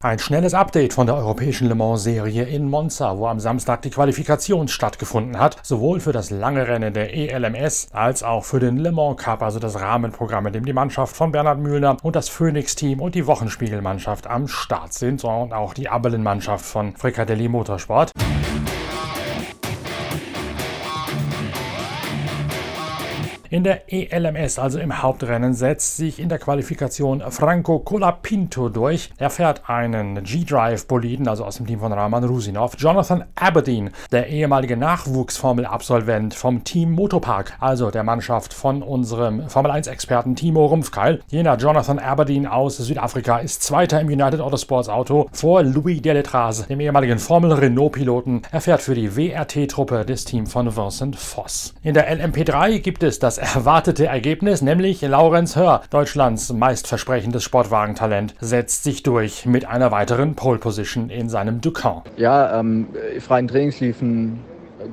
Ein schnelles Update von der europäischen Le Mans-Serie in Monza, wo am Samstag die Qualifikation stattgefunden hat, sowohl für das lange Rennen der ELMS als auch für den Le Mans Cup, also das Rahmenprogramm, in dem die Mannschaft von Bernhard Mühlner und das Phoenix-Team und die Wochenspiegelmannschaft am Start sind, und auch die Abelin-Mannschaft von Fricadelli Motorsport. In der ELMS, also im Hauptrennen, setzt sich in der Qualifikation Franco Colapinto durch. Er fährt einen G-Drive-Boliden, also aus dem Team von Rahman Rusinov. Jonathan Aberdeen, der ehemalige Nachwuchsformel-Absolvent vom Team Motopark, also der Mannschaft von unserem Formel-1-Experten Timo Rumpfkeil. Jener Jonathan Aberdeen aus Südafrika ist Zweiter im United Autosports Auto vor Louis Deletraz, dem ehemaligen Formel-Renault-Piloten. Er fährt für die WRT-Truppe des Teams von Vincent Voss. In der LMP3 gibt es das erwartete Ergebnis, nämlich Laurenz Hör, Deutschlands meistversprechendes Sportwagentalent, setzt sich durch mit einer weiteren Pole Position in seinem Ducan. Ja, ähm, freien Trainings liefen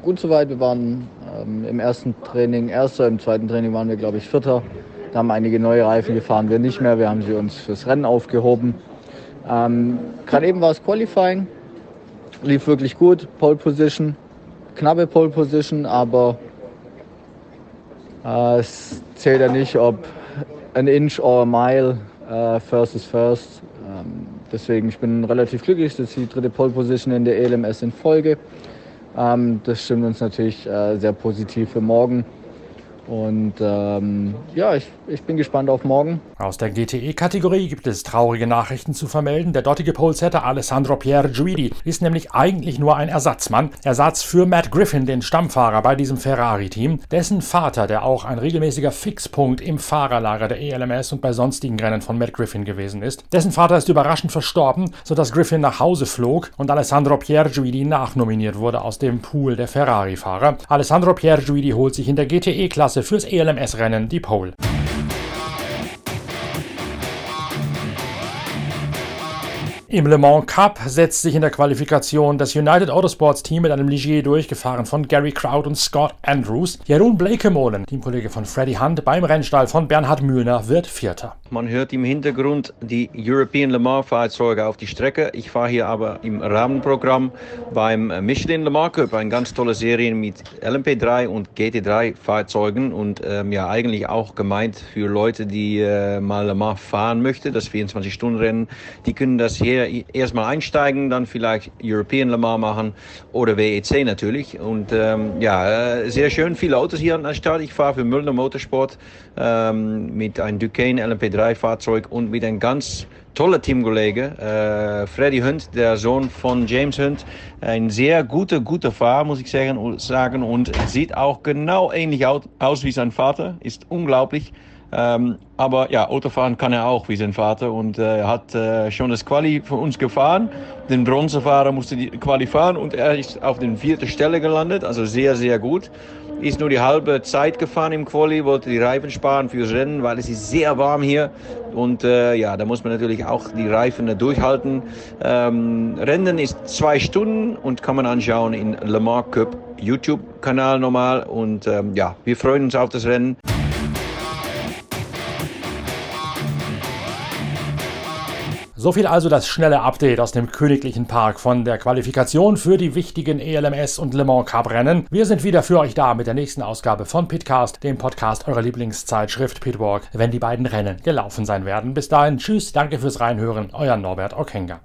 gut soweit. Wir waren ähm, im ersten Training Erster, im zweiten Training waren wir, glaube ich, Vierter. Da haben einige neue Reifen, die fahren wir nicht mehr. Wir haben sie uns fürs Rennen aufgehoben. Ähm, Gerade eben war es Qualifying, lief wirklich gut, Pole Position, knappe Pole Position, aber es zählt ja nicht, ob an inch or a mile, uh, first is first. Ähm, deswegen, ich bin relativ glücklich, das ist die dritte Pole Position in der ELMS in Folge. Ähm, das stimmt uns natürlich äh, sehr positiv für morgen. Und ähm, ja, ich, ich bin gespannt auf morgen. Aus der GTE-Kategorie gibt es traurige Nachrichten zu vermelden. Der dortige Polesetter Alessandro Pierre Guidi ist nämlich eigentlich nur ein Ersatzmann. Ersatz für Matt Griffin, den Stammfahrer bei diesem Ferrari-Team. Dessen Vater, der auch ein regelmäßiger Fixpunkt im Fahrerlager der ELMS und bei sonstigen Rennen von Matt Griffin gewesen ist. Dessen Vater ist überraschend verstorben, sodass Griffin nach Hause flog und Alessandro Pierre Guidi nachnominiert wurde aus dem Pool der Ferrari-Fahrer. Alessandro Pierre Guidi holt sich in der GTE-Klasse Klasse fürs ELMS-Rennen die Pole. Im Le Mans Cup setzt sich in der Qualifikation das United Autosports Team mit einem Ligier durchgefahren von Gary Crowd und Scott Andrews. Jeroen Blekemolen, Teamkollege von Freddy Hunt beim Rennstall von Bernhard Mühlner, wird Vierter. Man hört im Hintergrund die European Le Mans Fahrzeuge auf die Strecke. Ich fahre hier aber im Rahmenprogramm beim Michelin Le Mans Cup, eine ganz tolle Serie mit LMP3 und GT3 Fahrzeugen und ähm, ja eigentlich auch gemeint für Leute, die äh, mal Le Mans fahren möchten, das 24-Stunden-Rennen. Die können das hier erstmal einsteigen, dann vielleicht European Le Mans machen oder WEC natürlich. Und ähm, ja, äh, sehr schön, viele Autos hier an der Stadt. Ich fahre für Müllner Motorsport ähm, mit einem Duquesne LMP3 Fahrzeug und mit einem ganz toller Teamkollege, äh, Freddy Hunt, der Sohn von James Hunt. Ein sehr guter, guter Fahrer, muss ich sagen, und sieht auch genau ähnlich aus wie sein Vater. Ist unglaublich. Ähm, aber ja, Autofahren kann er auch wie sein Vater und äh, er hat äh, schon das Quali für uns gefahren. Den Bronzefahrer musste die Quali fahren und er ist auf den vierten Stelle gelandet, also sehr, sehr gut. Ist nur die halbe Zeit gefahren im Quali, wollte die Reifen sparen fürs Rennen, weil es ist sehr warm hier und äh, ja, da muss man natürlich auch die Reifen durchhalten. Ähm, Rennen ist zwei Stunden und kann man anschauen in Le Mans Cup YouTube-Kanal normal und ähm, ja, wir freuen uns auf das Rennen. So viel also das schnelle Update aus dem Königlichen Park von der Qualifikation für die wichtigen ELMS und Le Mans Cup Rennen. Wir sind wieder für euch da mit der nächsten Ausgabe von Pitcast, dem Podcast eurer Lieblingszeitschrift Pitwalk, wenn die beiden Rennen gelaufen sein werden. Bis dahin, tschüss, danke fürs Reinhören, euer Norbert Okenga.